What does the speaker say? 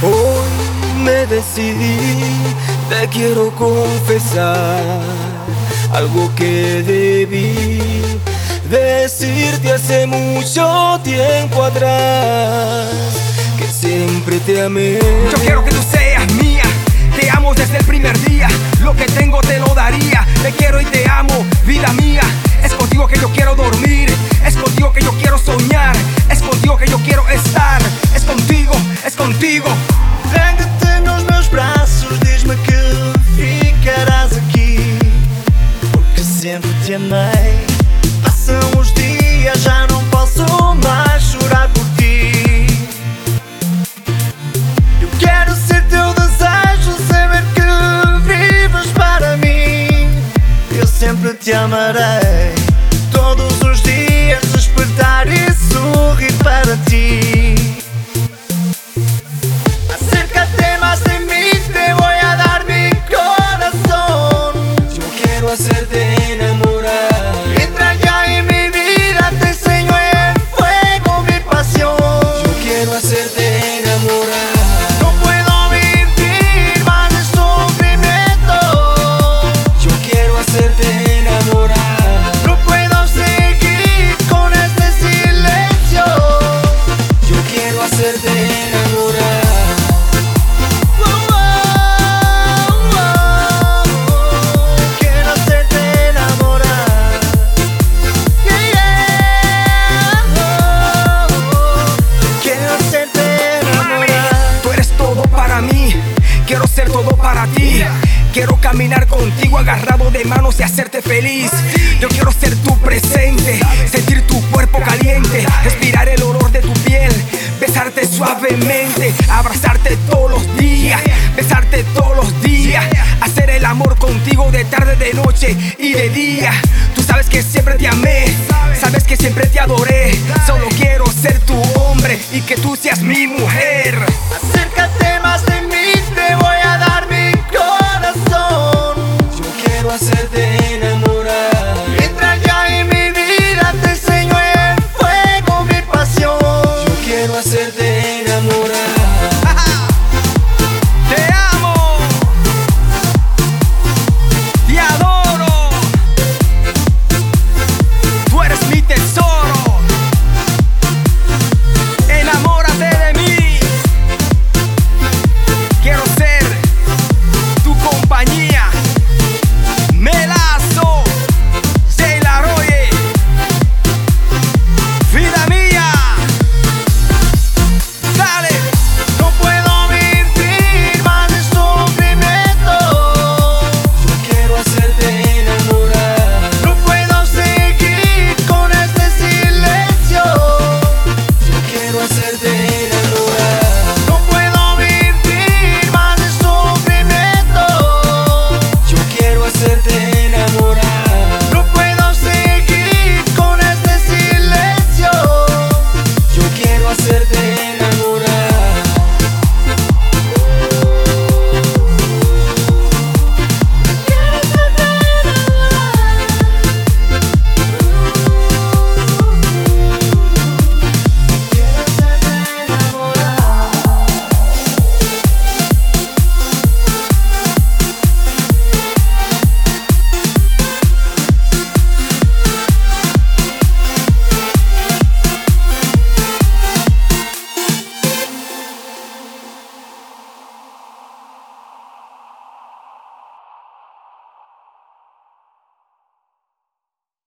Hoy me decidí, te quiero confesar algo que debí decirte hace mucho tiempo atrás, que siempre te amé. Yo quiero que tú seas mía, te amo desde el primer día, lo que tengo te lo daría, te quiero y te amo, vida mía, es contigo que yo quiero dormir, es contigo que yo quiero soñar, es contigo que yo quiero estar, es contigo, es contigo. Te amei. Passam os dias, já não posso mais chorar por ti. Eu quero ser teu desejo, saber que vives para mim. Eu sempre te amarei. Para ti. Quiero caminar contigo agarrado de manos y hacerte feliz. Yo quiero ser tu presente, sentir tu cuerpo caliente, respirar el olor de tu piel, besarte suavemente, abrazarte todos los días, besarte todos los días, hacer el amor contigo de tarde, de noche y de día. Tú sabes que siempre te amé, sabes que siempre te adoré. Solo quiero ser tu hombre y que tú seas mi quiero